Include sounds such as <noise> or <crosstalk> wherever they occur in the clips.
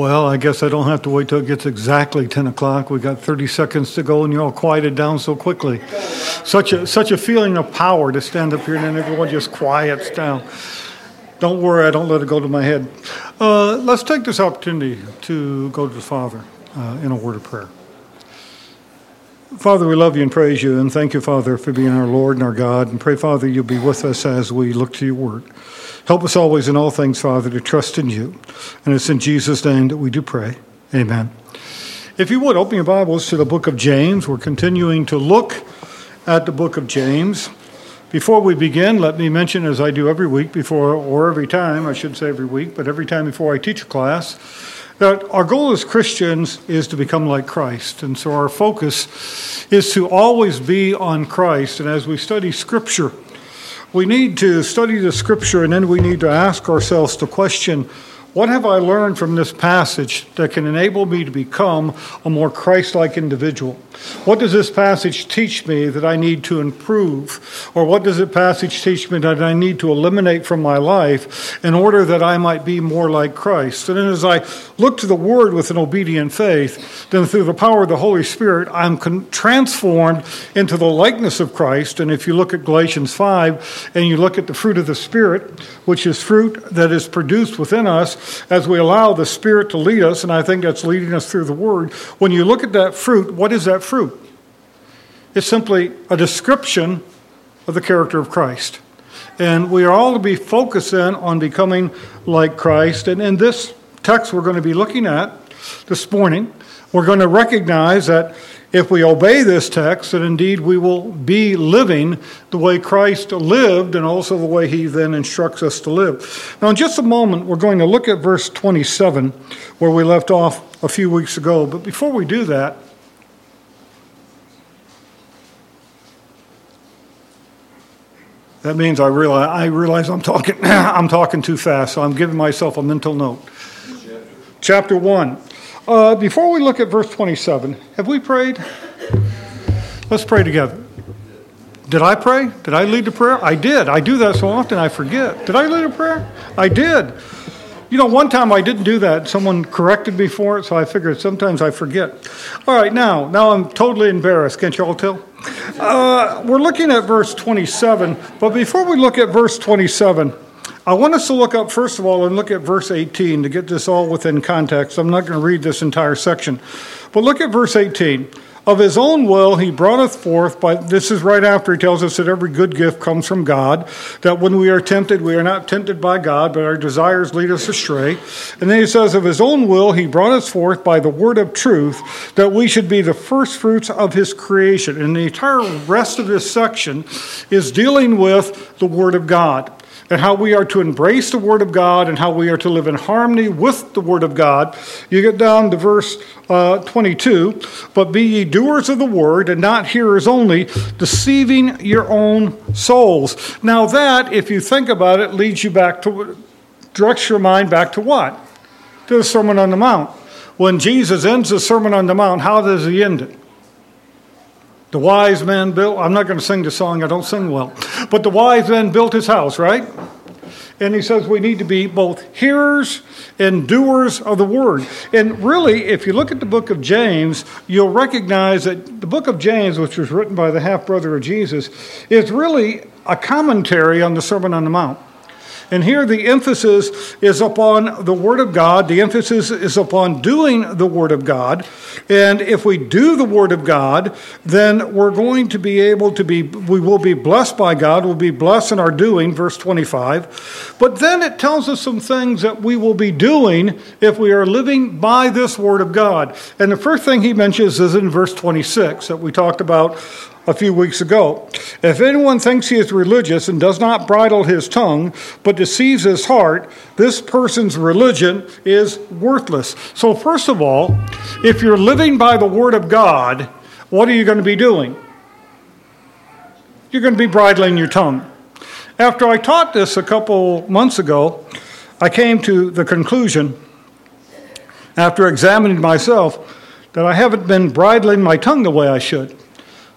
Well, I guess I don't have to wait till it gets exactly 10 o'clock. We got 30 seconds to go, and you're all quieted down so quickly. Such a, such a feeling of power to stand up here, and then everyone just quiets down. Don't worry, I don't let it go to my head. Uh, let's take this opportunity to go to the Father uh, in a word of prayer. Father, we love you and praise you, and thank you, Father, for being our Lord and our God. And pray, Father, you'll be with us as we look to your word. Help us always in all things, Father, to trust in you. And it's in Jesus' name that we do pray. Amen. If you would, open your Bibles to the book of James. We're continuing to look at the book of James. Before we begin, let me mention, as I do every week before, or every time, I should say every week, but every time before I teach a class, that our goal as Christians is to become like Christ. And so our focus is to always be on Christ. And as we study Scripture, we need to study the Scripture and then we need to ask ourselves the question what have I learned from this passage that can enable me to become a more Christ like individual? What does this passage teach me that I need to improve? Or what does this passage teach me that I need to eliminate from my life in order that I might be more like Christ? And as I look to the Word with an obedient faith, then through the power of the Holy Spirit, I'm con- transformed into the likeness of Christ. And if you look at Galatians 5 and you look at the fruit of the Spirit, which is fruit that is produced within us, as we allow the Spirit to lead us, and I think that's leading us through the Word. When you look at that fruit, what is that fruit? It's simply a description of the character of Christ. And we are all to be focused on becoming like Christ. And in this text we're going to be looking at this morning, we're going to recognize that if we obey this text, that indeed we will be living the way Christ lived and also the way he then instructs us to live. Now, in just a moment, we're going to look at verse 27, where we left off a few weeks ago. But before we do that, that means I realize, I realize I'm talking <laughs> I'm talking too fast, so I'm giving myself a mental note. Chapter 1. Uh, before we look at verse 27, have we prayed? Let's pray together. Did I pray? Did I lead the prayer? I did. I do that so often I forget. Did I lead a prayer? I did. You know, one time I didn't do that. Someone corrected me for it, so I figured sometimes I forget. All right, now, now I'm totally embarrassed. Can't you all tell? Uh, we're looking at verse 27, but before we look at verse 27, I want us to look up, first of all, and look at verse 18 to get this all within context. I'm not going to read this entire section. But look at verse 18. Of his own will he brought us forth, but this is right after he tells us that every good gift comes from God, that when we are tempted, we are not tempted by God, but our desires lead us astray. And then he says, Of his own will he brought us forth by the word of truth, that we should be the first fruits of his creation. And the entire rest of this section is dealing with the word of God and how we are to embrace the Word of God and how we are to live in harmony with the Word of God. You get down to verse uh, 22 But be ye doers of the Word and not hearers only, deceiving your own souls. Now, that, if you think about it, leads you back to, directs your mind back to what? To the Sermon on the Mount. When Jesus ends the Sermon on the Mount, how does he end it? The wise man built, I'm not going to sing the song, I don't sing well, but the wise man built his house, right? And he says we need to be both hearers and doers of the word. And really, if you look at the book of James, you'll recognize that the book of James, which was written by the half brother of Jesus, is really a commentary on the Sermon on the Mount. And here the emphasis is upon the Word of God. The emphasis is upon doing the Word of God. And if we do the Word of God, then we're going to be able to be, we will be blessed by God. We'll be blessed in our doing, verse 25. But then it tells us some things that we will be doing if we are living by this Word of God. And the first thing he mentions is in verse 26 that we talked about a few weeks ago. If anyone thinks he is religious and does not bridle his tongue, but deceives his heart, this person's religion is worthless. So, first of all, if you're living by the Word of God, what are you going to be doing? You're going to be bridling your tongue. After I taught this a couple months ago, I came to the conclusion, after examining myself, that I haven't been bridling my tongue the way I should.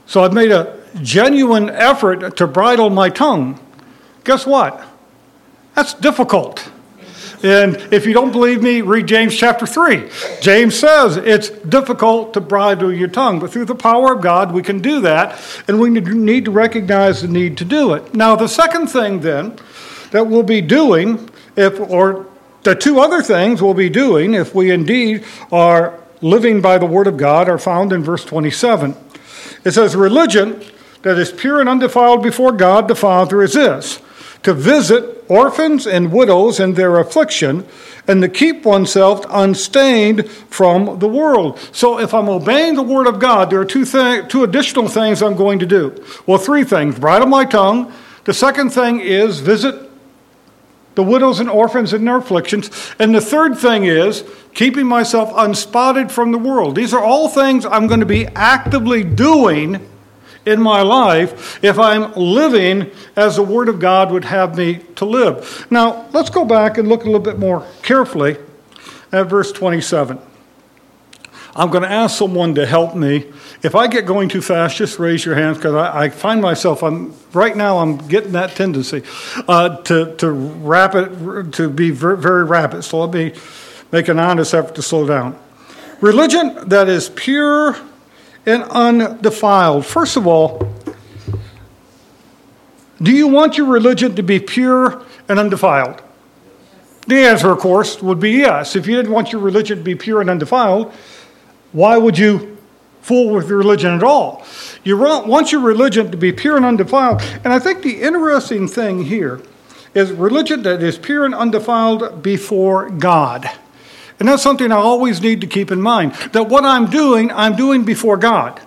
So I've made a genuine effort to bridle my tongue. Guess what? That's difficult. And if you don't believe me, read James chapter 3. James says it's difficult to bridle your tongue, but through the power of God, we can do that, and we need to recognize the need to do it. Now, the second thing then that we'll be doing, if, or the two other things we'll be doing if we indeed are living by the Word of God, are found in verse 27. It says, Religion that is pure and undefiled before God the Father is this to visit orphans and widows in their affliction, and to keep oneself unstained from the world. So, if I'm obeying the word of God, there are two, th- two additional things I'm going to do. Well, three things bridle my tongue. The second thing is visit the widows and orphans in their afflictions. And the third thing is keeping myself unspotted from the world. These are all things I'm going to be actively doing in my life if I'm living as the Word of God would have me to live. Now, let's go back and look a little bit more carefully at verse 27. I'm going to ask someone to help me. If I get going too fast, just raise your hands because I, I, find myself, I'm right now, I'm getting that tendency uh, to, to rapid, to be very, very rapid. So let me make an honest effort to slow down. Religion that is pure and undefiled. First of all, do you want your religion to be pure and undefiled? The answer, of course, would be yes. If you didn't want your religion to be pure and undefiled, why would you fool with religion at all? You want your religion to be pure and undefiled. And I think the interesting thing here is religion that is pure and undefiled before God. And that's something I always need to keep in mind that what I'm doing, I'm doing before God.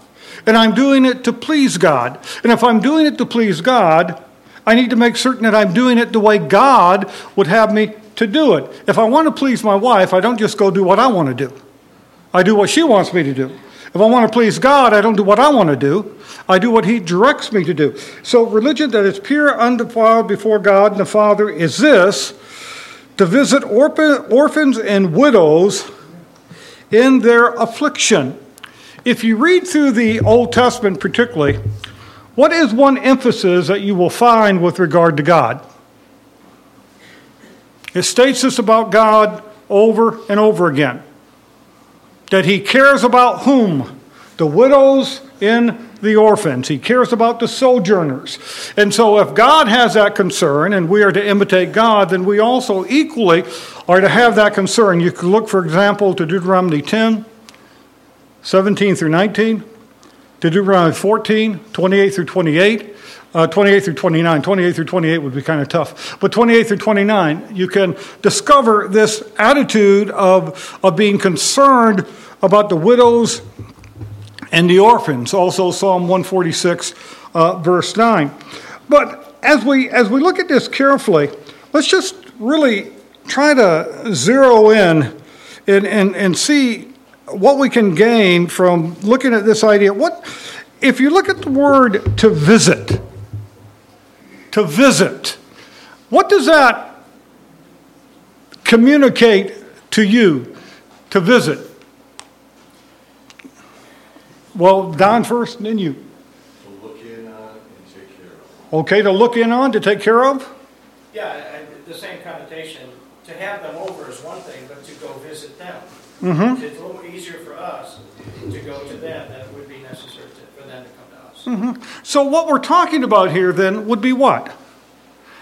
And I'm doing it to please God. And if I'm doing it to please God, I need to make certain that I'm doing it the way God would have me to do it. If I want to please my wife, I don't just go do what I want to do. I do what she wants me to do. If I want to please God, I don't do what I want to do. I do what He directs me to do. So, religion that is pure, undefiled before God and the Father is this to visit orphans and widows in their affliction. If you read through the Old Testament, particularly, what is one emphasis that you will find with regard to God? It states this about God over and over again that he cares about whom? The widows and the orphans. He cares about the sojourners. And so, if God has that concern and we are to imitate God, then we also equally are to have that concern. You can look, for example, to Deuteronomy 10, 17 through 19, to Deuteronomy 14, 28 through 28. Uh, 28 through 29. 28 through 28 would be kind of tough. But 28 through 29, you can discover this attitude of, of being concerned about the widows and the orphans. Also, Psalm 146, uh, verse 9. But as we, as we look at this carefully, let's just really try to zero in and, and, and see what we can gain from looking at this idea. What, if you look at the word to visit, to visit. What does that communicate to you to visit? Well, Don first, and then you. To look in on and take care of. Okay, to look in on, to take care of? Yeah, the same connotation. To have them over is one thing, but to go visit them. Mm-hmm. It's a little easier for us to go to them than it would be necessary to, for them to come to us. Mm-hmm. So, what we're talking about here then would be what?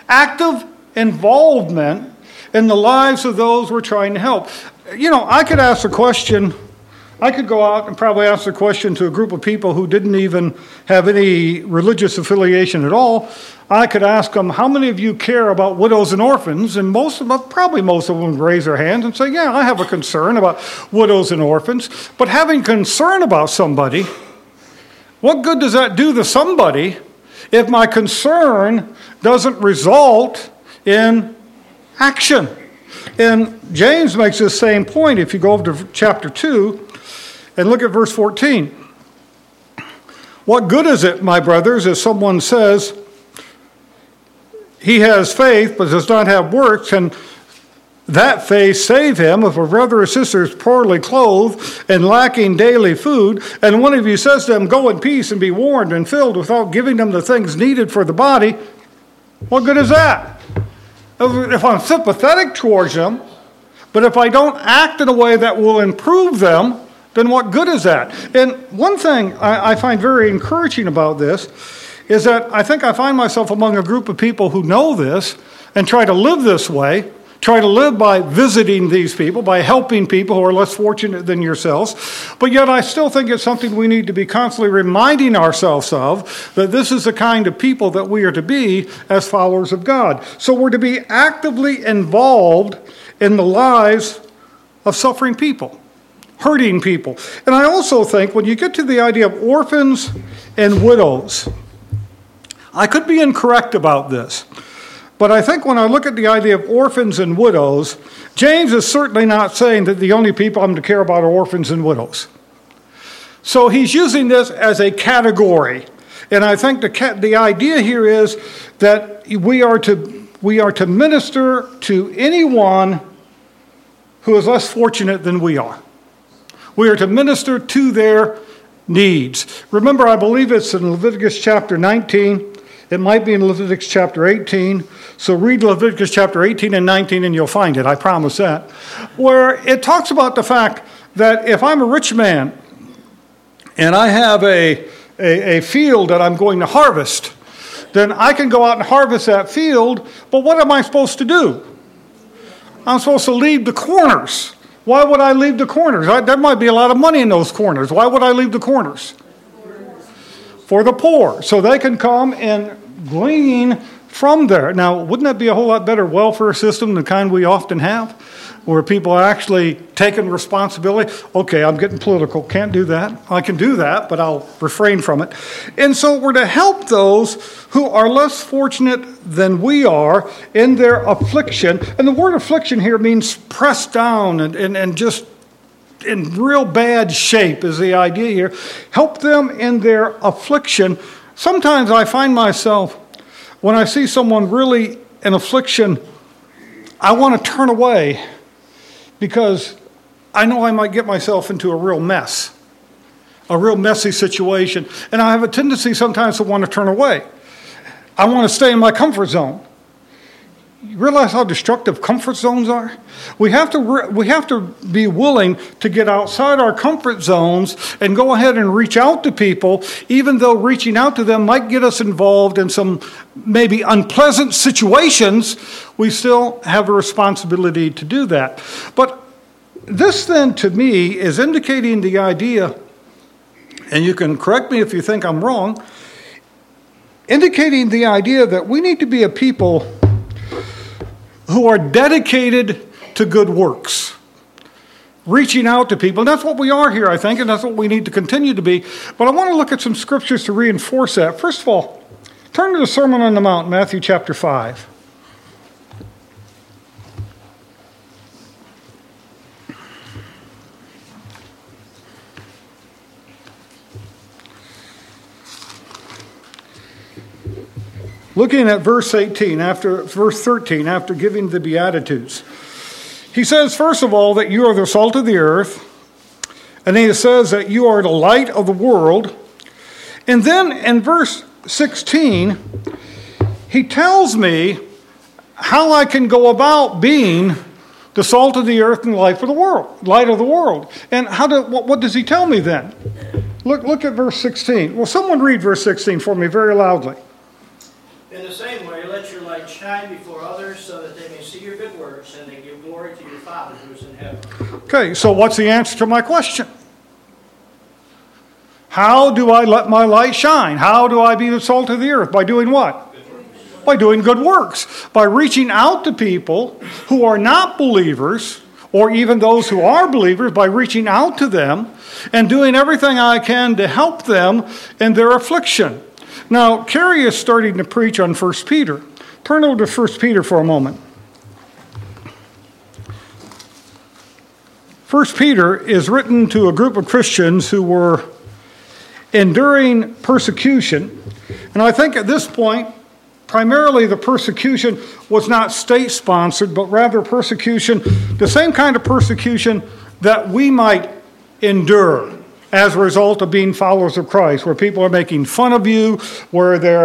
Active involvement in the lives of those we're trying to help. You know, I could ask a question. I could go out and probably ask a question to a group of people who didn't even have any religious affiliation at all. I could ask them, How many of you care about widows and orphans? And most of them, probably most of them would raise their hands and say, Yeah, I have a concern about widows and orphans. But having concern about somebody what good does that do to somebody if my concern doesn't result in action? And James makes this same point if you go over to chapter 2 and look at verse 14. What good is it, my brothers, if someone says he has faith but does not have works, and that faith save him if a brother or sister is poorly clothed and lacking daily food, and one of you says to them, Go in peace and be warmed and filled without giving them the things needed for the body, what good is that? If I'm sympathetic towards them, But if I don't act in a way that will improve them, then what good is that? And one thing I find very encouraging about this is that I think I find myself among a group of people who know this and try to live this way, try to live by visiting these people, by helping people who are less fortunate than yourselves. But yet, I still think it's something we need to be constantly reminding ourselves of that this is the kind of people that we are to be as followers of God. So, we're to be actively involved in the lives of suffering people hurting people. And I also think when you get to the idea of orphans and widows, I could be incorrect about this. But I think when I look at the idea of orphans and widows, James is certainly not saying that the only people I'm to care about are orphans and widows. So he's using this as a category. And I think the, the idea here is that we are, to, we are to minister to anyone who is less fortunate than we are. We are to minister to their needs. Remember, I believe it's in Leviticus chapter 19. It might be in Leviticus chapter 18. So read Leviticus chapter 18 and 19 and you'll find it. I promise that. Where it talks about the fact that if I'm a rich man and I have a, a, a field that I'm going to harvest, then I can go out and harvest that field. But what am I supposed to do? I'm supposed to leave the corners. Why would I leave the corners? I, there might be a lot of money in those corners. Why would I leave the corners? For the poor, so they can come and glean from there. Now, wouldn't that be a whole lot better welfare system than the kind we often have? Where people are actually taking responsibility. Okay, I'm getting political. Can't do that. I can do that, but I'll refrain from it. And so we're to help those who are less fortunate than we are in their affliction. And the word affliction here means pressed down and, and, and just in real bad shape, is the idea here. Help them in their affliction. Sometimes I find myself when I see someone really in affliction, I want to turn away because I know I might get myself into a real mess, a real messy situation. And I have a tendency sometimes to want to turn away. I want to stay in my comfort zone. You realize how destructive comfort zones are? We have, to re- we have to be willing to get outside our comfort zones and go ahead and reach out to people, even though reaching out to them might get us involved in some maybe unpleasant situations. We still have a responsibility to do that. But this, then, to me, is indicating the idea, and you can correct me if you think I'm wrong, indicating the idea that we need to be a people who are dedicated to good works, reaching out to people. And that's what we are here, I think, and that's what we need to continue to be. But I want to look at some scriptures to reinforce that. First of all, turn to the Sermon on the Mount, Matthew chapter 5. Looking at verse 18, after verse 13, after giving the Beatitudes, he says, first of all, that you are the salt of the earth, and he says that you are the light of the world. And then in verse 16, he tells me how I can go about being the salt of the earth and life of the world, light of the world. And how do, what, what does he tell me then? Look, look at verse 16. Well, someone read verse 16 for me very loudly. In the same way, let your light shine before others so that they may see your good works and they give glory to your Father who is in heaven. Okay, so what's the answer to my question? How do I let my light shine? How do I be the salt of the earth? By doing what? By doing good works. By reaching out to people who are not believers, or even those who are believers, by reaching out to them and doing everything I can to help them in their affliction. Now, Carrie is starting to preach on 1 Peter. Turn over to 1 Peter for a moment. 1 Peter is written to a group of Christians who were enduring persecution. And I think at this point, primarily the persecution was not state sponsored, but rather persecution, the same kind of persecution that we might endure as a result of being followers of Christ, where people are making fun of you, where they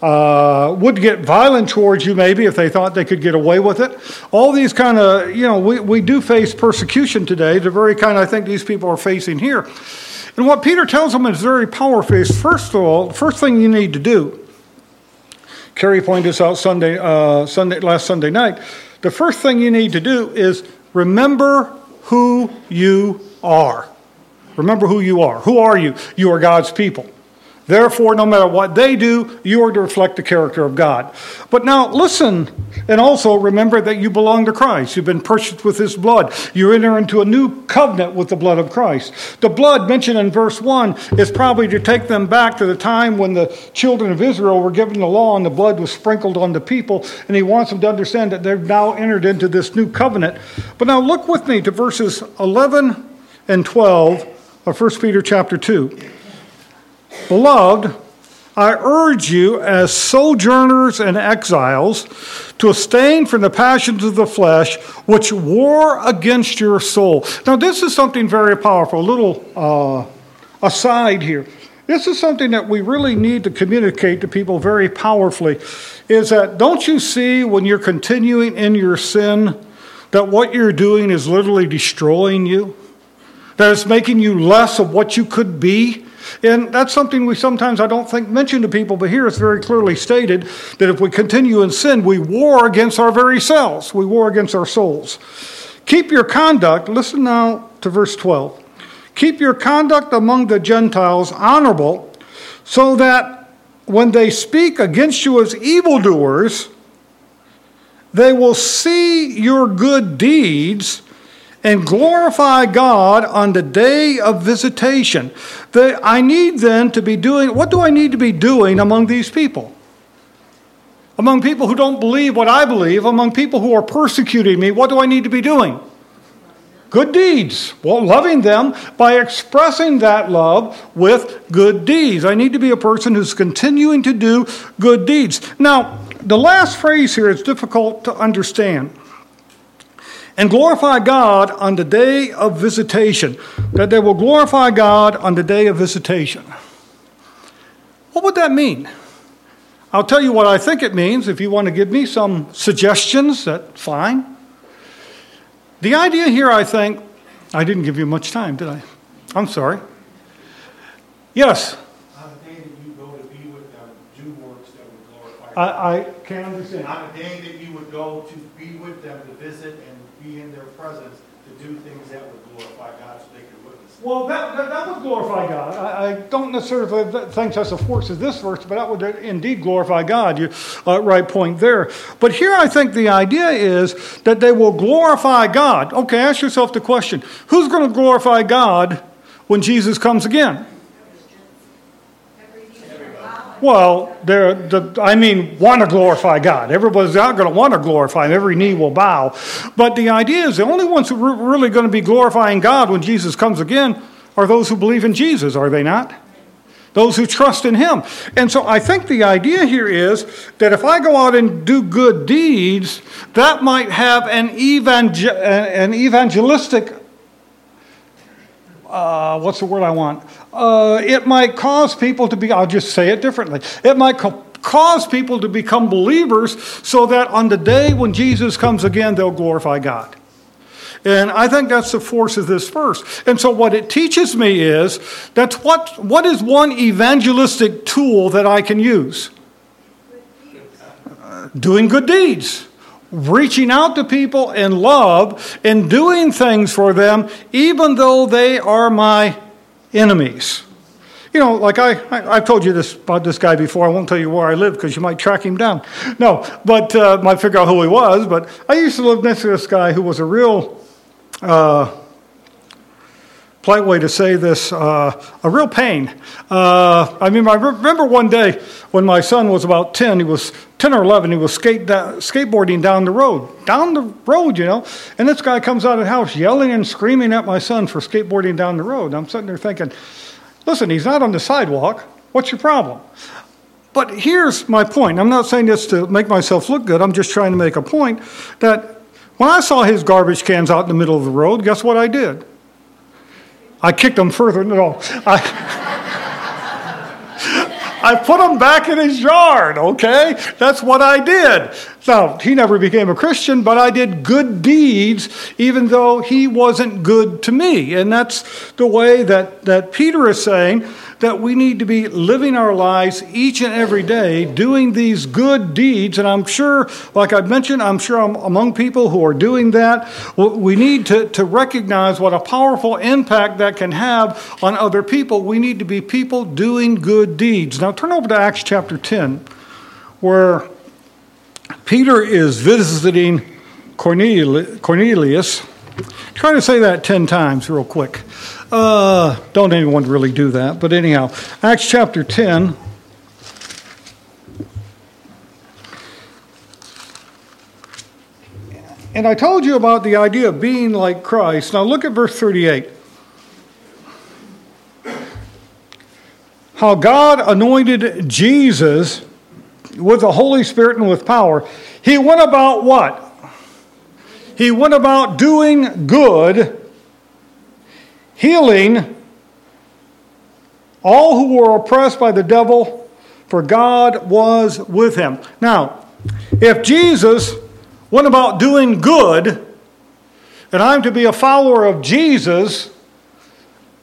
uh, would get violent towards you maybe if they thought they could get away with it. All these kind of, you know, we, we do face persecution today, the very kind I think these people are facing here. And what Peter tells them is very powerful. Is first of all, first thing you need to do. Kerry pointed this out Sunday, uh, Sunday, last Sunday night. The first thing you need to do is remember who you are. Remember who you are. Who are you? You are God's people. Therefore, no matter what they do, you are to reflect the character of God. But now listen, and also remember that you belong to Christ. You've been purchased with his blood. You enter into a new covenant with the blood of Christ. The blood mentioned in verse 1 is probably to take them back to the time when the children of Israel were given the law and the blood was sprinkled on the people. And he wants them to understand that they've now entered into this new covenant. But now look with me to verses 11 and 12 of 1 Peter chapter 2. Beloved, I urge you as sojourners and exiles to abstain from the passions of the flesh which war against your soul. Now, this is something very powerful. A little uh, aside here. This is something that we really need to communicate to people very powerfully. Is that don't you see when you're continuing in your sin that what you're doing is literally destroying you? That it's making you less of what you could be? And that's something we sometimes I don't think mention to people, but here it's very clearly stated that if we continue in sin, we war against our very selves. We war against our souls. Keep your conduct, listen now to verse 12. Keep your conduct among the Gentiles honorable, so that when they speak against you as evildoers, they will see your good deeds and glorify God on the day of visitation. The, I need then to be doing, what do I need to be doing among these people? Among people who don't believe what I believe, among people who are persecuting me, what do I need to be doing? Good deeds. Well, loving them by expressing that love with good deeds. I need to be a person who's continuing to do good deeds. Now, the last phrase here is difficult to understand and glorify God on the day of visitation. That they will glorify God on the day of visitation. What would that mean? I'll tell you what I think it means. If you want to give me some suggestions, that's fine. The idea here, I think, I didn't give you much time, did I? I'm sorry. Yes. On the day that you go to be with them, do works that would glorify. I, I can't understand. On the day that you would go to be with them, to visit and be in their presence to do things that would glorify God so they could witness. Well, that, that, that would glorify God. I, I, don't necessarily think that's a force of this verse, but that would indeed glorify God. You uh, right point there. But here I think the idea is that they will glorify God. Okay, ask yourself the question who's going to glorify God when Jesus comes again? Well, the, I mean, want to glorify God. Everybody's not going to want to glorify Him. Every knee will bow. But the idea is the only ones who are really going to be glorifying God when Jesus comes again are those who believe in Jesus, are they not? Those who trust in Him. And so I think the idea here is that if I go out and do good deeds, that might have an, evangel- an evangelistic uh, what's the word I want? Uh, it might cause people to be, I'll just say it differently. It might co- cause people to become believers so that on the day when Jesus comes again, they'll glorify God. And I think that's the force of this verse. And so what it teaches me is that's what, what is one evangelistic tool that I can use? Doing good deeds reaching out to people in love and doing things for them, even though they are my enemies. You know, like I, I, have told you this about this guy before. I won't tell you where I live because you might track him down. No, but uh, might figure out who he was. But I used to live next to this guy who was a real uh, polite way to say this, uh, a real pain. Uh, I mean, I remember one day when my son was about 10, he was 10 or 11, he was skate skateboarding down the road. Down the road, you know. And this guy comes out of the house yelling and screaming at my son for skateboarding down the road. I'm sitting there thinking, listen, he's not on the sidewalk. What's your problem? But here's my point. I'm not saying this to make myself look good. I'm just trying to make a point that when I saw his garbage cans out in the middle of the road, guess what I did? I kicked him further. No, I, I put him back in his yard, okay? That's what I did. Now, he never became a Christian, but I did good deeds even though he wasn't good to me. And that's the way that, that Peter is saying that we need to be living our lives each and every day doing these good deeds. And I'm sure, like I mentioned, I'm sure I'm among people who are doing that. We need to, to recognize what a powerful impact that can have on other people. We need to be people doing good deeds. Now, turn over to Acts chapter 10, where Peter is visiting Cornelius. Try to say that 10 times real quick. Uh, don't anyone really do that, but anyhow, Acts chapter 10. And I told you about the idea of being like Christ. Now look at verse 38. How God anointed Jesus with the Holy Spirit and with power. He went about what? He went about doing good healing all who were oppressed by the devil, for God was with him. Now, if Jesus went about doing good, and I'm to be a follower of Jesus,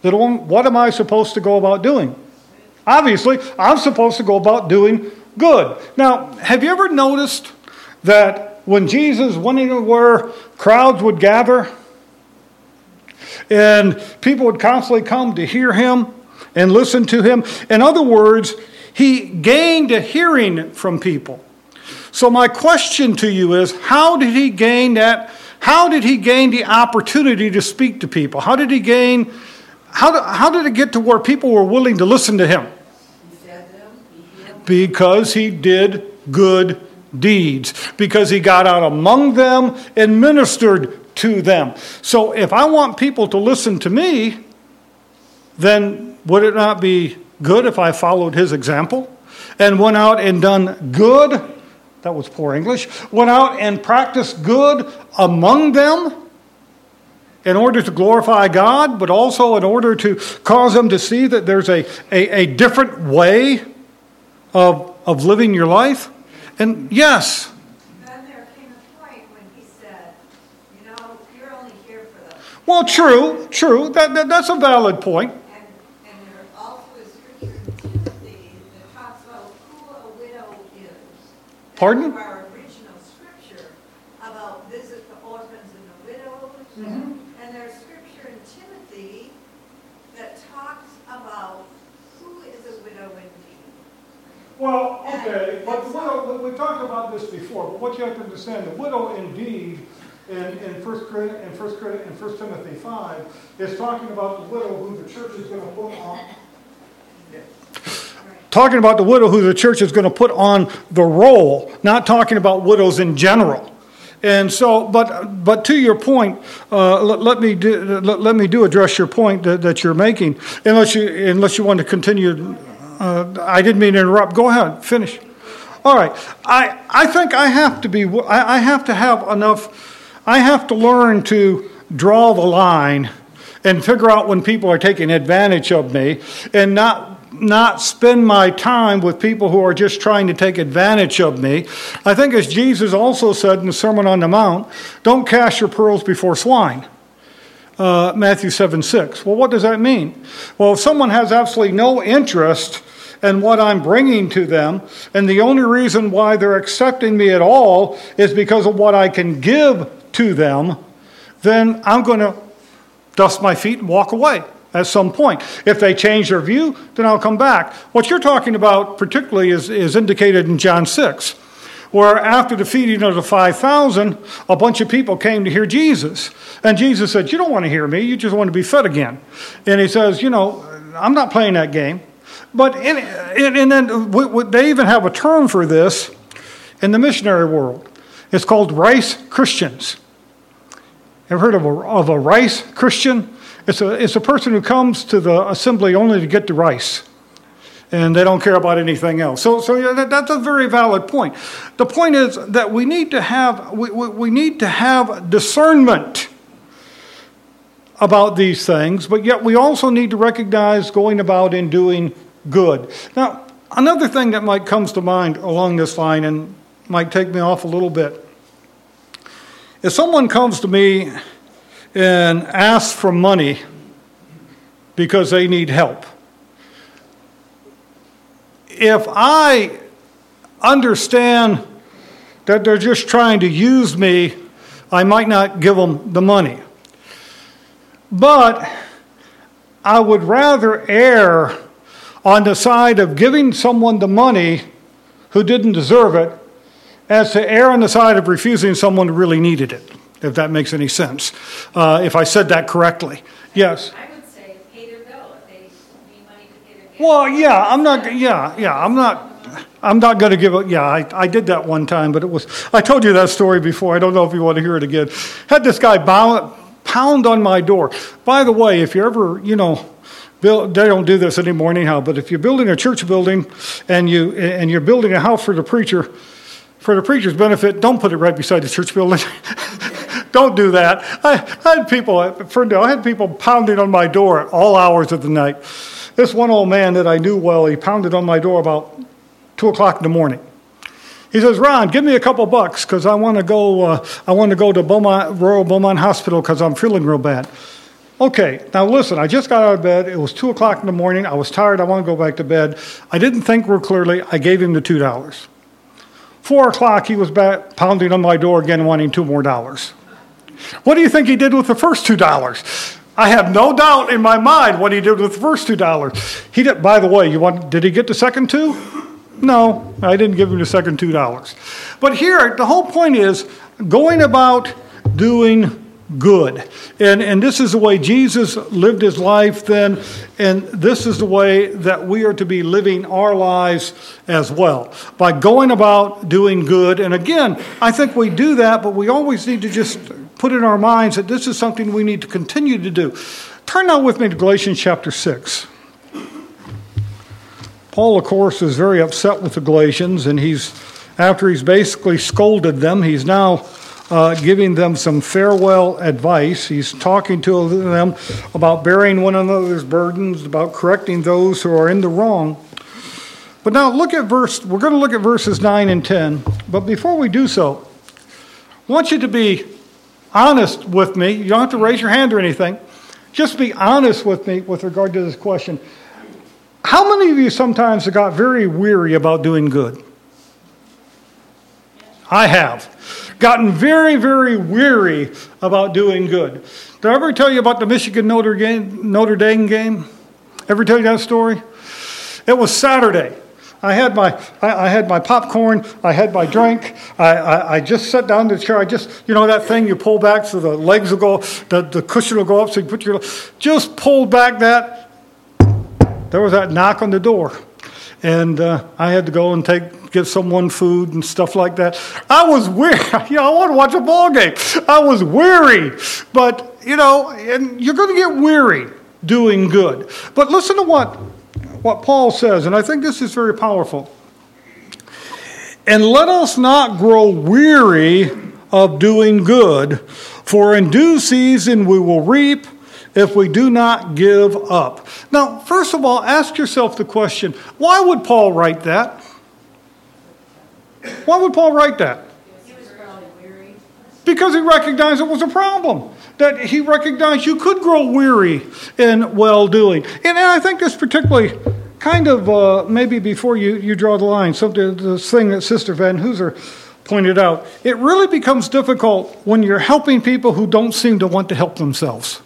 then what am I supposed to go about doing? Obviously, I'm supposed to go about doing good. Now, have you ever noticed that when Jesus went anywhere, crowds would gather? and people would constantly come to hear him and listen to him. In other words, he gained a hearing from people. So my question to you is how did he gain that how did he gain the opportunity to speak to people? How did he gain how how did it get to where people were willing to listen to him? Because he did good deeds, because he got out among them and ministered to them. So if I want people to listen to me, then would it not be good if I followed his example and went out and done good? That was poor English. Went out and practiced good among them in order to glorify God, but also in order to cause them to see that there's a, a, a different way of, of living your life. And yes, Well, true, true. That, that, that's a valid point. And, and there also is Timothy that talks about who a widow is. Pardon? Our original scripture about visit the orphans and the widows. Mm-hmm. And there's scripture in Timothy that talks about who is a widow indeed. Well, okay, but the widow, we talked about this before, but what you have to understand, the widow indeed in, in First in First in First Timothy five is talking about the widow who the church is going to put on. Talking about the widow who the church is going to put on the roll, not talking about widows in general. And so, but but to your point, uh, let, let, me do, let, let, me do address your point that, that you're making. Unless you unless you want to continue, uh, I didn't mean to interrupt. Go ahead, finish. All right. I I think I have to be. I, I have to have enough I have to learn to draw the line and figure out when people are taking advantage of me and not not spend my time with people who are just trying to take advantage of me. I think as Jesus also said in the Sermon on the Mount, don't cast your pearls before swine. Uh, Matthew 7 6. Well, what does that mean? Well, if someone has absolutely no interest in what I'm bringing to them, and the only reason why they're accepting me at all is because of what I can give to them, then I'm going to dust my feet and walk away at some point. If they change their view, then I'll come back. What you're talking about, particularly, is, is indicated in John 6, where after the feeding of the 5,000, a bunch of people came to hear Jesus. And Jesus said, You don't want to hear me, you just want to be fed again. And he says, You know, I'm not playing that game. But in, and then they even have a term for this in the missionary world. It's called rice Christians. Ever heard of a, of a rice Christian? It's a, it's a person who comes to the assembly only to get the rice. And they don't care about anything else. So, so yeah, that, that's a very valid point. The point is that we need to have, we, we, we need to have discernment about these things, but yet we also need to recognize going about and doing good. Now, another thing that might comes to mind along this line and might take me off a little bit. If someone comes to me and asks for money because they need help, if I understand that they're just trying to use me, I might not give them the money. But I would rather err on the side of giving someone the money who didn't deserve it as to err on the side of refusing someone who really needed it, if that makes any sense. Uh, if I said that correctly. Yes. I would say pay their bill if they need money to pay their gas. Well, yeah, I'm not, yeah, yeah, I'm not, I'm not going to give it, yeah, I, I did that one time, but it was, I told you that story before. I don't know if you want to hear it again. Had this guy bow, pound on my door. By the way, if you ever, you know, build, they don't do this anymore anyhow, but if you're building a church building and, you, and you're building a house for the preacher, for the preacher's benefit, don't put it right beside the church building. <laughs> don't do that. I, I had people, Ferndale, I had people pounding on my door at all hours of the night. This one old man that I knew well, he pounded on my door about two o'clock in the morning. He says, "Ron, give me a couple bucks because I want to go. Uh, I want to go to Beaumont, Royal Beaumont Hospital because I'm feeling real bad." Okay, now listen. I just got out of bed. It was two o'clock in the morning. I was tired. I want to go back to bed. I didn't think real clearly. I gave him the two dollars. Four o'clock, he was back pounding on my door again, wanting two more dollars. What do you think he did with the first two dollars? I have no doubt in my mind what he did with the first two dollars. He did. By the way, you want? Did he get the second two? No, I didn't give him the second two dollars. But here, the whole point is going about doing good. And, and this is the way Jesus lived his life then, and this is the way that we are to be living our lives as well. By going about doing good. And again, I think we do that, but we always need to just put in our minds that this is something we need to continue to do. Turn now with me to Galatians chapter 6. Paul, of course, is very upset with the Galatians, and he's, after he's basically scolded them, he's now uh, giving them some farewell advice. He's talking to them about bearing one another's burdens, about correcting those who are in the wrong. But now look at verse, we're going to look at verses 9 and 10. But before we do so, I want you to be honest with me. You don't have to raise your hand or anything. Just be honest with me with regard to this question. How many of you sometimes have got very weary about doing good? I have. Gotten very, very weary about doing good. Did I ever tell you about the Michigan Notre, Notre Dame game? Ever tell you that story? It was Saturday. I had my I, I, had my popcorn. I had my drink. I, I, I, just sat down in the chair. I just you know that thing you pull back so the legs will go, the, the cushion will go up. So you put your just pulled back that there was that knock on the door. And uh, I had to go and take give someone food and stuff like that. I was weary. <laughs> You know, I want to watch a ball game. I was weary. But, you know, and you're going to get weary doing good. But listen to what, what Paul says, and I think this is very powerful. And let us not grow weary of doing good, for in due season we will reap if we do not give up. Now, first of all, ask yourself the question why would Paul write that? Why would Paul write that? Because he recognized it was a problem. That he recognized you could grow weary in well doing. And I think this particularly kind of uh, maybe before you, you draw the line, something this thing that Sister Van Hooser pointed out. It really becomes difficult when you're helping people who don't seem to want to help themselves.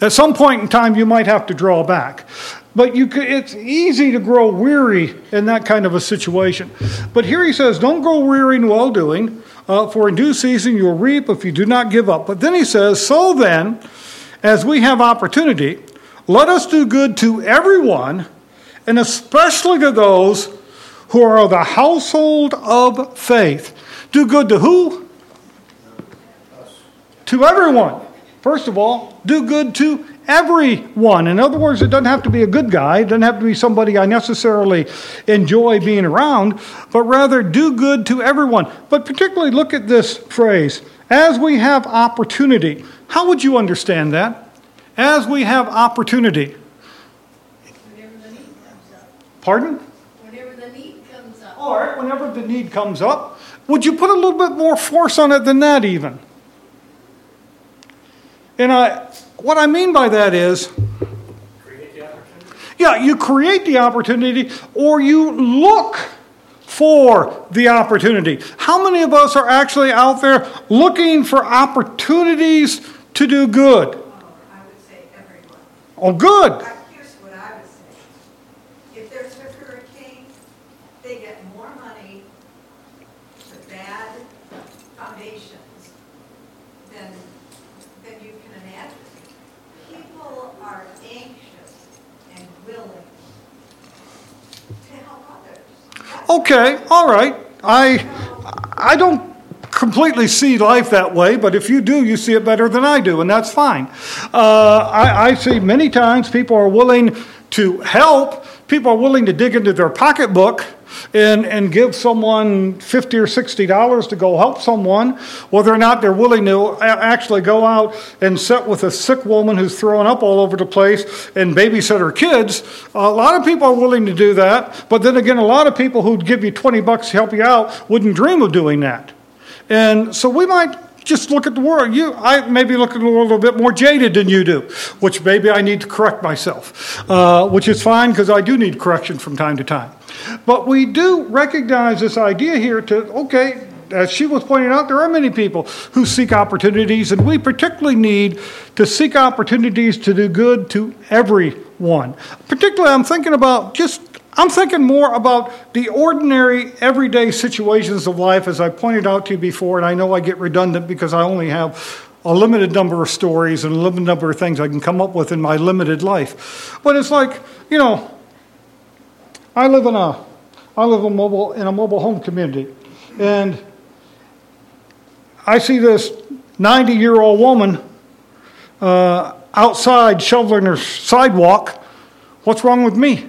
At some point in time, you might have to draw back. But you it's easy to grow weary in that kind of a situation. But here he says, Don't grow weary in well doing, uh, for in due season you'll reap if you do not give up. But then he says, So then, as we have opportunity, let us do good to everyone, and especially to those who are of the household of faith. Do good to who? To everyone. First of all, do good to everyone. In other words, it doesn't have to be a good guy, it doesn't have to be somebody I necessarily enjoy being around, but rather do good to everyone. But particularly look at this phrase as we have opportunity. How would you understand that? as we have opportunity. Whenever the need comes up. Pardon? Whenever the need comes up. All right, whenever the need comes up, would you put a little bit more force on it than that, even? And I, what I mean by that is, Create the opportunity. yeah, you create the opportunity or you look for the opportunity. How many of us are actually out there looking for opportunities to do good? Oh, I would say everyone. Oh, good. Uh, Here's what I would say. If there's a hurricane, they get more money for bad foundations than, than you can imagine. People are anxious and willing to help others. That's- Okay, all right. I, I don't completely see life that way, but if you do, you see it better than I do, and that's fine. Uh, I, I see many times people are willing to help, people are willing to dig into their pocketbook and, and give someone 50 or 60 dollars to go help someone, whether or not they're willing to actually go out and sit with a sick woman who's throwing up all over the place and babysit her kids. A lot of people are willing to do that, but then again, a lot of people who'd give you 20 bucks to help you out wouldn't dream of doing that. And so we might just look at the world. You, I maybe look at the world a little bit more jaded than you do, which maybe I need to correct myself, uh, which is fine because I do need correction from time to time. But we do recognize this idea here to, okay, as she was pointing out, there are many people who seek opportunities, and we particularly need to seek opportunities to do good to everyone. Particularly, I'm thinking about just I'm thinking more about the ordinary, everyday situations of life, as I pointed out to you before, and I know I get redundant because I only have a limited number of stories and a limited number of things I can come up with in my limited life. But it's like, you know, I live in a, I live in, mobile, in a mobile home community, and I see this 90 year old woman uh, outside shoveling her sidewalk. What's wrong with me?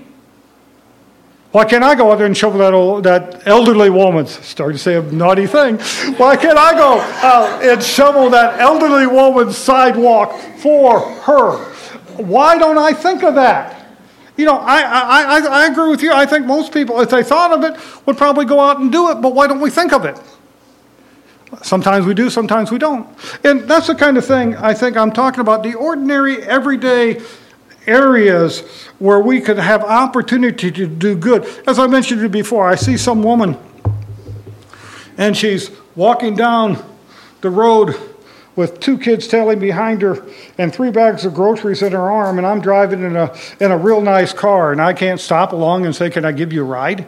Why can't I go out there and shovel that old, that elderly woman's, starting to say a naughty thing. Why can't I go out and shovel that elderly woman's sidewalk for her? Why don't I think of that? You know, I, I, I, I agree with you. I think most people, if they thought of it, would probably go out and do it, but why don't we think of it? Sometimes we do, sometimes we don't. And that's the kind of thing I think I'm talking about the ordinary, everyday areas where we could have opportunity to do good. As I mentioned to you before, I see some woman and she's walking down the road with two kids tailing behind her and three bags of groceries in her arm, and I'm driving in a, in a real nice car, and I can't stop along and say, Can I give you a ride?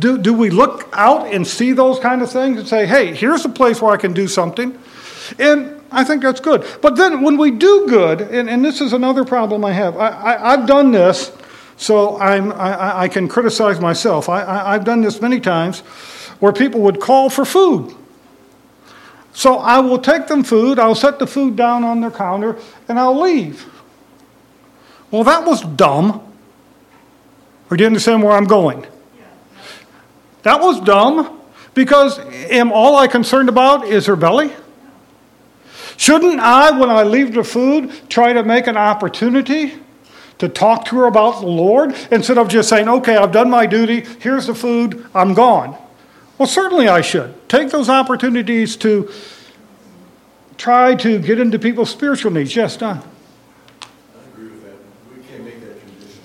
Do, do we look out and see those kind of things and say, Hey, here's a place where I can do something? And I think that's good. But then when we do good, and, and this is another problem I have, I, I've done this, so I'm, I, I can criticize myself. I, I, I've done this many times where people would call for food. So I will take them food, I'll set the food down on their counter, and I'll leave. Well, that was dumb. Or do you understand where I'm going? That was dumb because am all I concerned about is her belly? Shouldn't I, when I leave the food, try to make an opportunity to talk to her about the Lord instead of just saying, okay, I've done my duty, here's the food, I'm gone? Well, certainly I should. Take those opportunities to try to get into people's spiritual needs. Yes, Don. I agree with that. We can't make that condition.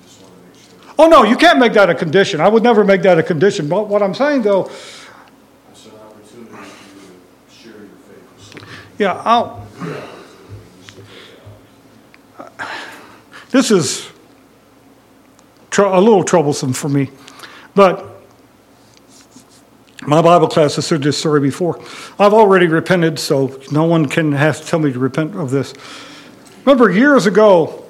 We just want to make sure. Oh, no, you can't make that a condition. I would never make that a condition. But what I'm saying, though, It's an opportunity for you to share your faith yeah, I'll, Good opportunity. You should take that. this is tr- a little troublesome for me. But my Bible class has heard this story before. I've already repented, so no one can have to tell me to repent of this. Remember years ago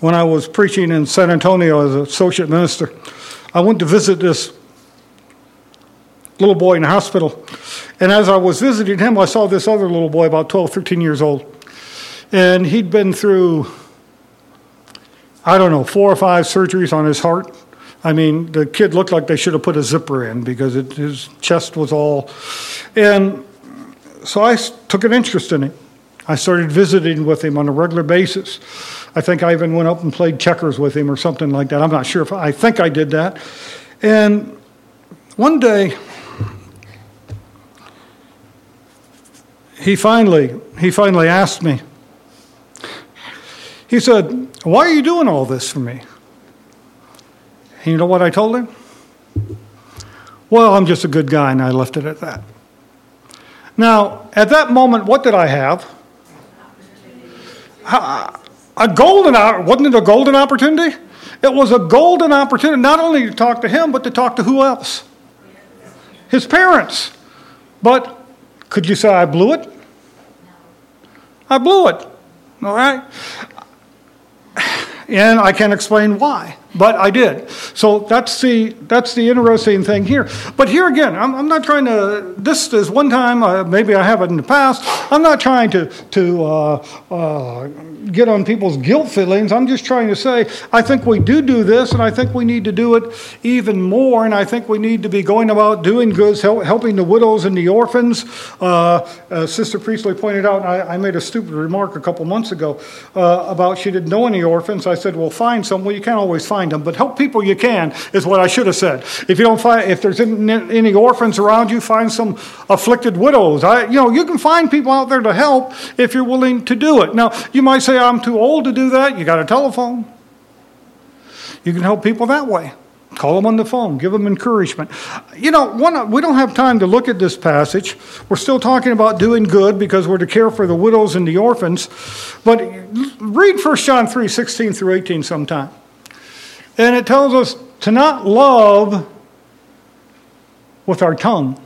when I was preaching in San Antonio as an associate minister, I went to visit this little boy in the hospital. And as I was visiting him, I saw this other little boy, about 12, 13 years old. And he'd been through, I don't know, four or five surgeries on his heart. I mean, the kid looked like they should have put a zipper in because it, his chest was all. And so I took an interest in him. I started visiting with him on a regular basis. I think I even went up and played checkers with him or something like that. I'm not sure if I think I did that. And one day, he finally he finally asked me. He said, "Why are you doing all this for me?" And you know what I told him? Well, I'm just a good guy, and I left it at that. Now, at that moment, what did I have? A golden wasn't it a golden opportunity? It was a golden opportunity not only to talk to him, but to talk to who else? His parents. But could you say I blew it? I blew it. All right? And I can't explain why but I did. So that's the that's the interesting thing here. But here again, I'm, I'm not trying to. This is one time. Uh, maybe I have it in the past. I'm not trying to to uh, uh, get on people's guilt feelings. I'm just trying to say I think we do do this, and I think we need to do it even more. And I think we need to be going about doing goods, help, helping the widows and the orphans. Uh, uh, Sister Priestley pointed out. I, I, made a stupid remark a couple months ago uh, about she didn't know any orphans. I said, "Well, find some." Well, you can't always find find them, but help people you can, is what I should have said. If you don't find, if there's any orphans around you, find some afflicted widows. I, you know, you can find people out there to help if you're willing to do it. Now, you might say, I'm too old to do that. You got a telephone. You can help people that way. Call them on the phone, give them encouragement. You know, one, we don't have time to look at this passage. We're still talking about doing good because we're to care for the widows and the orphans. But read 1 John 3 16 through 18 sometime. And it tells us to not love with our tongue,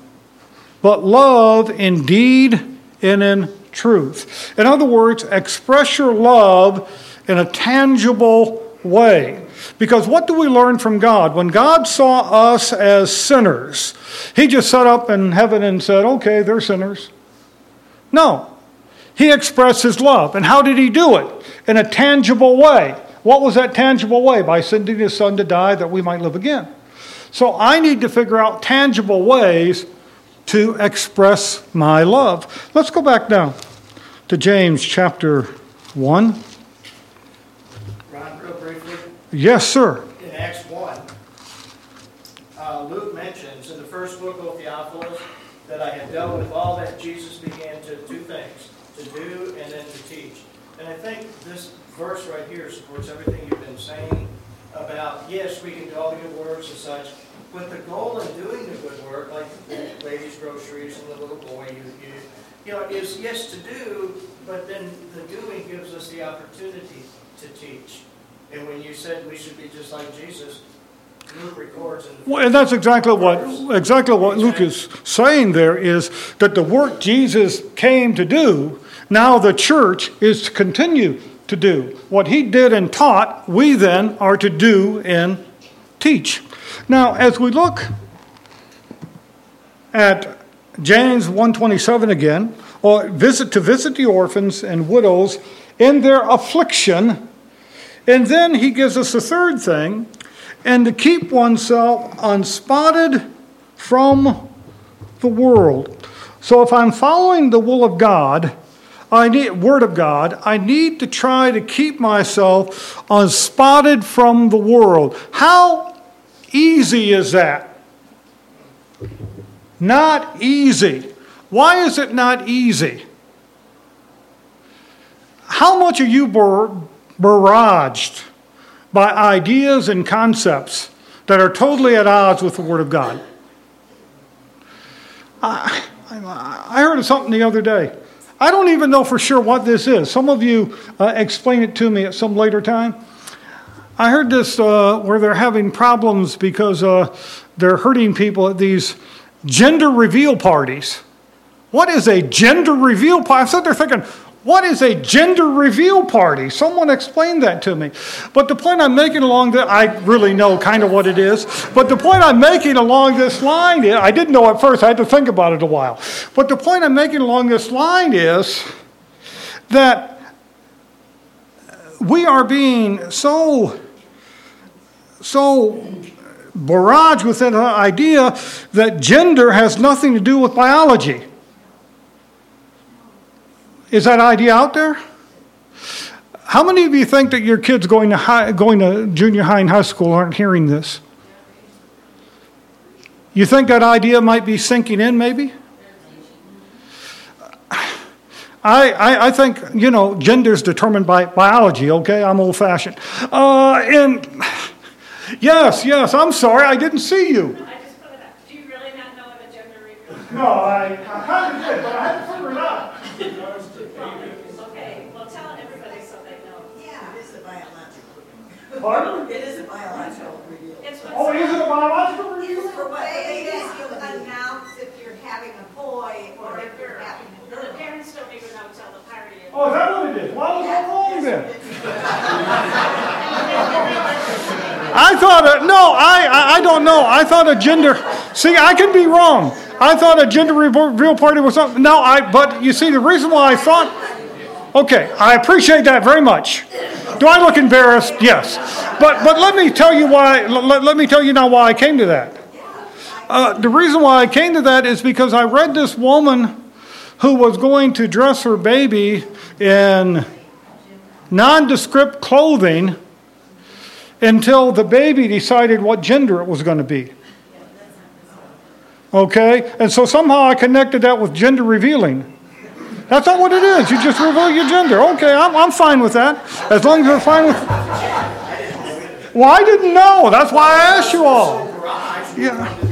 but love in deed and in truth. In other words, express your love in a tangible way. Because what do we learn from God? When God saw us as sinners, He just sat up in heaven and said, okay, they're sinners. No. He expressed His love. And how did He do it? In a tangible way. What was that tangible way? By sending his son to die that we might live again. So I need to figure out tangible ways to express my love. Let's go back now to James chapter 1. Ron, real briefly. Yes, sir. In Acts 1, uh, Luke mentions in the first book of Theophilus that I have dealt with all that Jesus began to do things, to do and then to teach. And I think this verse right here supports everything you've been saying about, yes, we can do all the good works and such, but the goal in doing the good work, like the ladies' groceries and the little boy, you, you, you know, is yes to do, but then the doing gives us the opportunity to teach. And when you said we should be just like Jesus, Luke records well, and that's exactly what exactly what Luke is saying there is that the work Jesus came to do, now the church is to continue to do. What he did and taught, we then are to do and teach. Now, as we look at James 127 again, or visit to visit the orphans and widows in their affliction, and then he gives us a third thing, and to keep oneself unspotted from the world. So if I'm following the will of God, I need word of God. I need to try to keep myself unspotted from the world. How easy is that? Not easy. Why is it not easy? How much are you bar- barraged by ideas and concepts that are totally at odds with the Word of God? I, I heard of something the other day. I don't even know for sure what this is. Some of you uh, explain it to me at some later time. I heard this uh, where they're having problems because uh, they're hurting people at these gender reveal parties. What is a gender reveal party? I sat there thinking, what is a gender reveal party? Someone explain that to me. But the point I'm making along that, I really know kind of what it is. But the point I'm making along this line is, I didn't know at first, I had to think about it a while. But the point I'm making along this line is that we are being so, so barraged with an idea that gender has nothing to do with biology. Is that idea out there? How many of you think that your kids going to high, going to junior high and high school aren't hearing this? You think that idea might be sinking in, maybe? I, I, I think, you know, gender is determined by biology, okay? I'm old fashioned. Uh, and yes, yes, I'm sorry, I didn't see you. I just put it up. Do you really not know what a gender reveal? No, I, I kind of did, but I had to figure it out. Okay, well, tell everybody so they know. Yeah. It is a biological. Pardon? It is a biological reveal. It's Oh, what, is it a biological It's review? the way that you announce if you're having a boy or if you're having a the parents don't even know till the party. is- Oh, is that what it is? Why was I wrong then? <laughs> I thought, a, no, I, I, I don't know. I thought a gender, see, I can be wrong. I thought a gender reveal party was something, no, I, but you see, the reason why I thought, okay, I appreciate that very much. Do I look embarrassed? Yes. But, but let me tell you why, let, let me tell you now why I came to that. Uh, the reason why I came to that is because I read this woman who was going to dress her baby in nondescript clothing until the baby decided what gender it was going to be. Okay? And so somehow I connected that with gender revealing. That's not what it is. You just reveal your gender. Okay, I'm, I'm fine with that. As long as you're fine with. Well, I didn't know. That's why I asked you all. Yeah.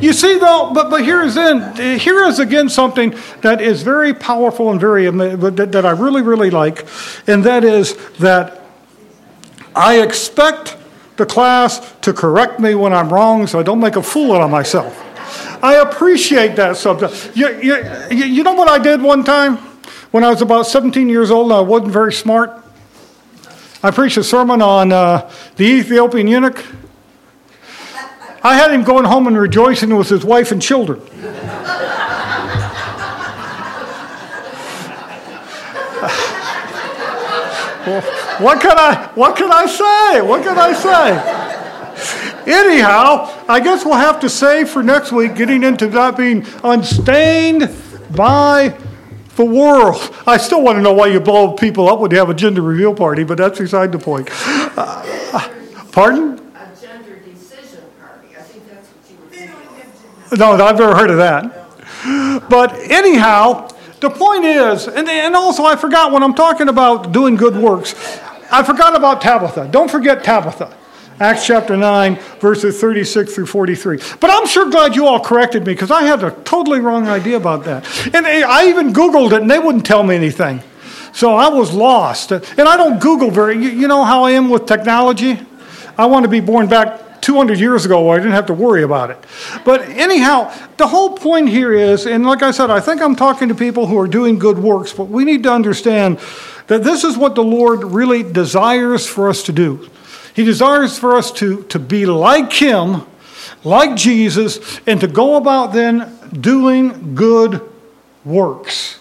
You see, though, but, but here is in here is again something that is very powerful and very that, that I really really like, and that is that I expect the class to correct me when I'm wrong, so I don't make a fool out of myself. I appreciate that subject. You, you, you know what I did one time when I was about 17 years old and I wasn't very smart? I preached a sermon on uh, the Ethiopian eunuch. I had him going home and rejoicing with his wife and children. Well, <laughs> what can I what can I say? What can I say? Anyhow, I guess we'll have to say for next week, getting into not being unstained by the world. I still want to know why you blow people up when you have a gender reveal party, but that's beside the point. Uh, pardon? A gender decision party, I think that's what you were thinking. No, I've never heard of that. But anyhow, the point is, and, and also I forgot when I'm talking about doing good works, I forgot about Tabitha. Don't forget Tabitha. Acts chapter 9, verses 36 through 43. But I'm sure glad you all corrected me because I had a totally wrong idea about that. And I even Googled it and they wouldn't tell me anything. So I was lost. And I don't Google very, you, know how I am with technology? I want to be born back 200 years ago where I didn't have to worry about it. But anyhow, the whole point here is, and like I said, I think I'm talking to people who are doing good works, but we need to understand that this is what the Lord really desires for us to do. He desires for us to, to be like Him, like Jesus, and to go about then doing good works.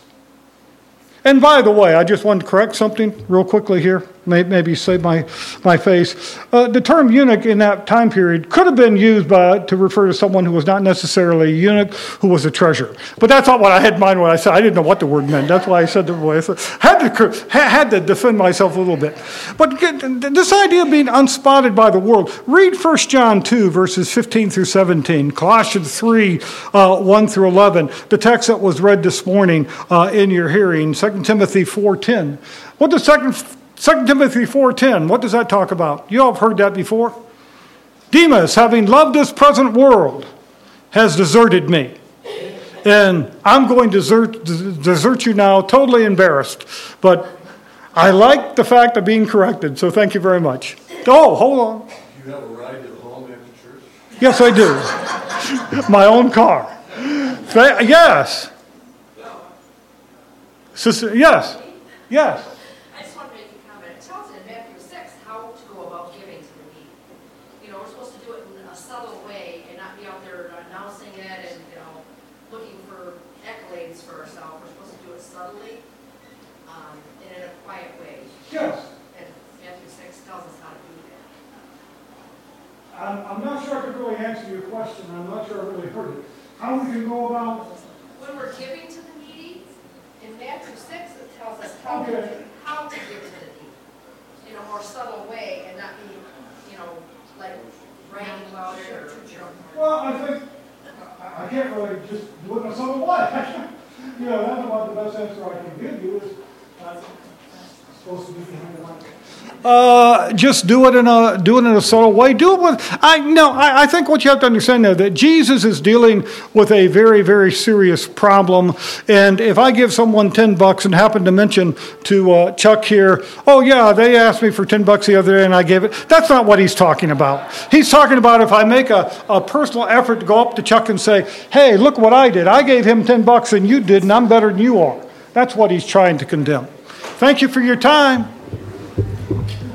And by the way, I just wanted to correct something real quickly here, maybe save my, my face. Uh, the term eunuch in that time period could have been used by, to refer to someone who was not necessarily a eunuch, who was a treasurer. But that's not what I had in mind when I said, I didn't know what the word meant. That's why I said the way I said. Had to, had to defend myself a little bit. But this idea of being unspotted by the world, read 1 John 2, verses 15 through 17, Colossians 3, uh, 1 through 11, the text that was read this morning uh, in your hearing, 2 Timothy 4.10. What does 2, 2 Timothy 4.10, what does that talk about? You all have heard that before. Demas, having loved this present world, has deserted me. And I'm going to desert, desert you now, totally embarrassed. But I like the fact of being corrected, so thank you very much. Oh, hold on. Do you have a ride to the home after church? Yes, I do. My own car. Yes. Sister, yes. Yes. I just want to make a comment. It tells in Matthew 6 how to go about giving to the needy. You know, we're supposed to do it in a subtle way and not be out there announcing it and, you know, looking for accolades for ourselves. We're supposed to do it subtly um, and in a quiet way. Yes. And Matthew 6 tells us how to do that. I'm, I'm not sure I could really answer your question. I'm not sure I really heard it. How we can go about When we're giving to the needy, in Matthew 6, it how, Okay. how to give to the needy. In a more subtle way and not be, you know, like bragging about it or, know. Well, I think, I I can't really just do it in a subtle way. <laughs> You know, that's about the best answer I can give you is, uh, supposed to be behind the mic. Uh, just do it in a do it in a subtle way. Do it with I no. I, I think what you have to understand now that Jesus is dealing with a very very serious problem. And if I give someone ten bucks and happen to mention to uh, Chuck here, oh yeah, they asked me for ten bucks the other day and I gave it. That's not what he's talking about. He's talking about if I make a, a personal effort to go up to Chuck and say, hey, look what I did. I gave him ten bucks and you did, and I'm better than you are. That's what he's trying to condemn. Thank you for your time. Thank you.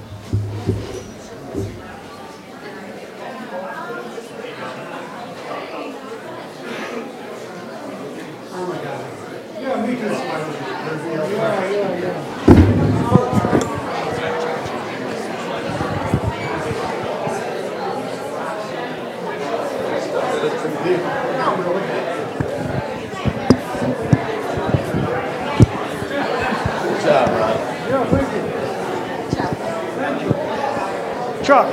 Chuck,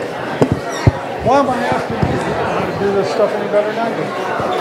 why am I asking you to do this stuff any better than I do?